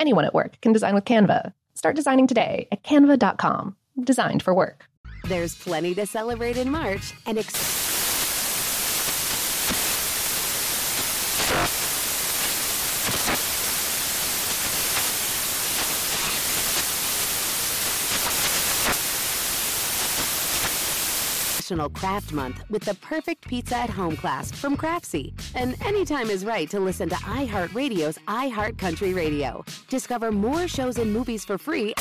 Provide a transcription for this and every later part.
Anyone at work can design with Canva. Start designing today at canva.com. Designed for work. There's plenty to celebrate in March and ex- National Craft Month with the perfect pizza at home class from Craftsy. And anytime is right to listen to iHeartRadio's iHeart Country Radio. Discover more shows and movies for free.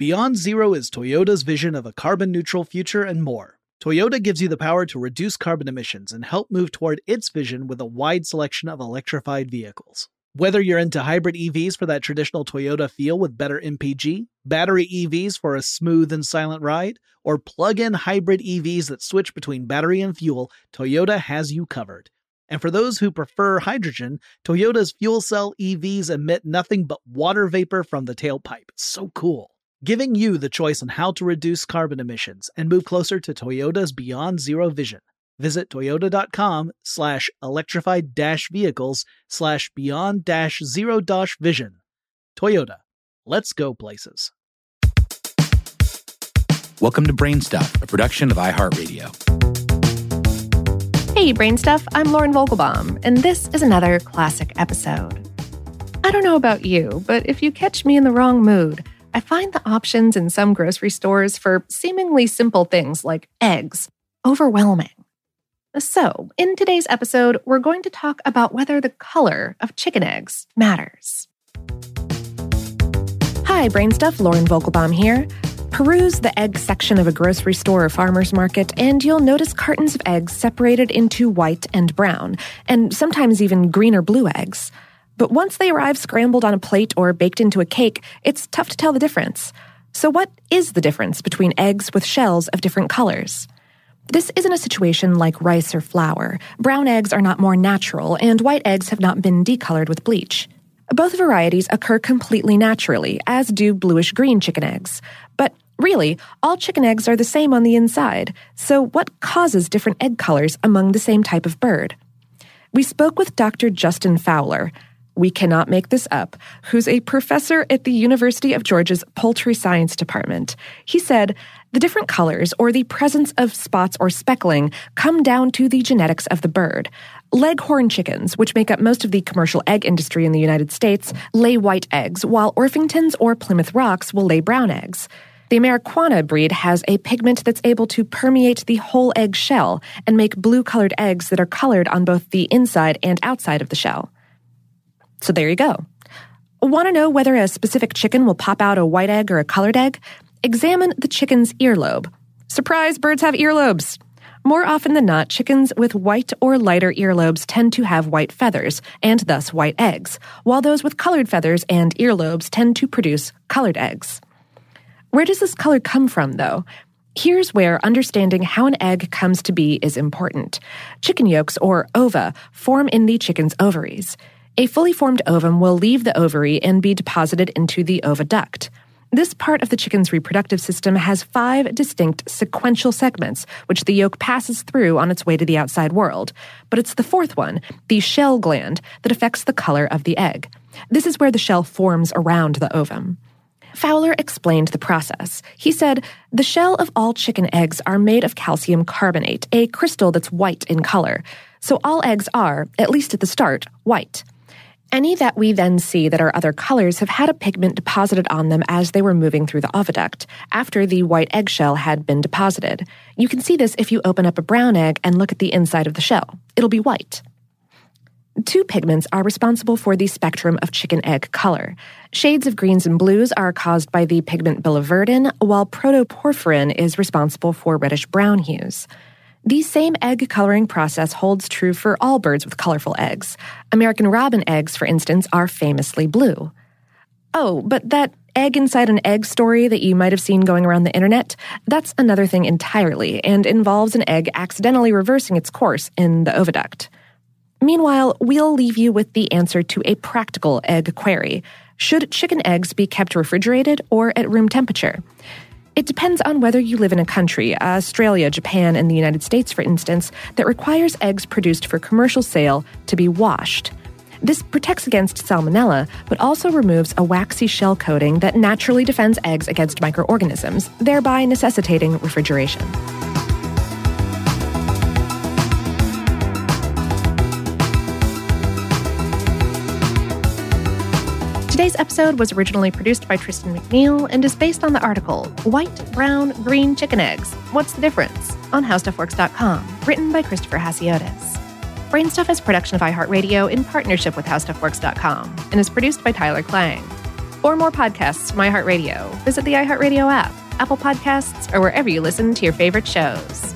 Beyond Zero is Toyota's vision of a carbon neutral future and more. Toyota gives you the power to reduce carbon emissions and help move toward its vision with a wide selection of electrified vehicles. Whether you're into hybrid EVs for that traditional Toyota feel with better MPG, battery EVs for a smooth and silent ride, or plug in hybrid EVs that switch between battery and fuel, Toyota has you covered. And for those who prefer hydrogen, Toyota's fuel cell EVs emit nothing but water vapor from the tailpipe. so cool. Giving you the choice on how to reduce carbon emissions and move closer to Toyota's Beyond Zero vision. Visit toyota.com slash electrified dash vehicles slash beyond dash zero dash vision. Toyota. Let's go places. Welcome to Brainstuff, a production of iHeartRadio. Hey, Brain Stuff, I'm Lauren Vogelbaum, and this is another classic episode. I don't know about you, but if you catch me in the wrong mood, I find the options in some grocery stores for seemingly simple things like eggs overwhelming. So, in today's episode, we're going to talk about whether the color of chicken eggs matters. Hi, Brain Stuff, Lauren Vogelbaum here. Peruse the egg section of a grocery store or farmer's market, and you'll notice cartons of eggs separated into white and brown, and sometimes even green or blue eggs. But once they arrive scrambled on a plate or baked into a cake, it's tough to tell the difference. So, what is the difference between eggs with shells of different colors? This isn't a situation like rice or flour. Brown eggs are not more natural, and white eggs have not been decolored with bleach. Both varieties occur completely naturally, as do bluish green chicken eggs. But really, all chicken eggs are the same on the inside, so what causes different egg colors among the same type of bird? We spoke with Dr. Justin Fowler, we cannot make this up, who's a professor at the University of Georgia's Poultry Science Department. He said, the different colors or the presence of spots or speckling come down to the genetics of the bird. Leghorn chickens, which make up most of the commercial egg industry in the United States, lay white eggs, while Orpingtons or Plymouth Rocks will lay brown eggs. The Ameraucana breed has a pigment that's able to permeate the whole egg shell and make blue colored eggs that are colored on both the inside and outside of the shell. So there you go. Want to know whether a specific chicken will pop out a white egg or a colored egg? Examine the chicken's earlobe. Surprise, birds have earlobes! More often than not, chickens with white or lighter earlobes tend to have white feathers, and thus white eggs, while those with colored feathers and earlobes tend to produce colored eggs. Where does this color come from, though? Here's where understanding how an egg comes to be is important. Chicken yolks, or ova, form in the chicken's ovaries. A fully formed ovum will leave the ovary and be deposited into the oviduct. This part of the chicken's reproductive system has five distinct sequential segments, which the yolk passes through on its way to the outside world. But it's the fourth one, the shell gland, that affects the color of the egg. This is where the shell forms around the ovum. Fowler explained the process. He said, The shell of all chicken eggs are made of calcium carbonate, a crystal that's white in color. So all eggs are, at least at the start, white. Any that we then see that are other colors have had a pigment deposited on them as they were moving through the oviduct, after the white eggshell had been deposited. You can see this if you open up a brown egg and look at the inside of the shell. It'll be white. Two pigments are responsible for the spectrum of chicken egg color. Shades of greens and blues are caused by the pigment biliverdin, while protoporphyrin is responsible for reddish brown hues. The same egg coloring process holds true for all birds with colorful eggs. American robin eggs, for instance, are famously blue. Oh, but that egg inside an egg story that you might have seen going around the internet, that's another thing entirely and involves an egg accidentally reversing its course in the oviduct. Meanwhile, we'll leave you with the answer to a practical egg query. Should chicken eggs be kept refrigerated or at room temperature? It depends on whether you live in a country, Australia, Japan, and the United States, for instance, that requires eggs produced for commercial sale to be washed. This protects against salmonella, but also removes a waxy shell coating that naturally defends eggs against microorganisms, thereby necessitating refrigeration. Today's episode was originally produced by Tristan McNeil and is based on the article White, Brown, Green Chicken Eggs What's the Difference? on HowStuffWorks.com, written by Christopher Hasiotis. Brainstuff is a production of iHeartRadio in partnership with HowStuffWorks.com and is produced by Tyler Klang. For more podcasts from iHeartRadio, visit the iHeartRadio app, Apple Podcasts, or wherever you listen to your favorite shows.